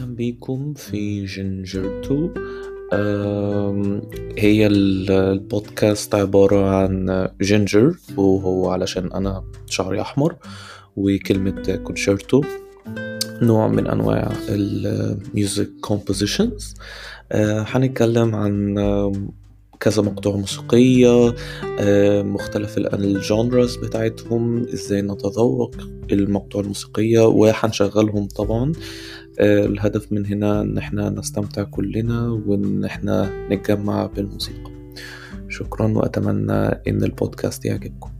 بيكم في Gingerto هي البودكاست عبارة عن ginger وهو علشان أنا شعري أحمر وكلمة كونشيرتو نوع من أنواع ال music compositions هنتكلم عن كذا مقطوعة موسيقية مختلف ال genres بتاعتهم إزاي نتذوق المقطوعة الموسيقية وهنشغلهم طبعا. الهدف من هنا إن إحنا نستمتع كلنا وإن إحنا نتجمع بالموسيقى. شكرا وأتمنى إن البودكاست يعجبكم.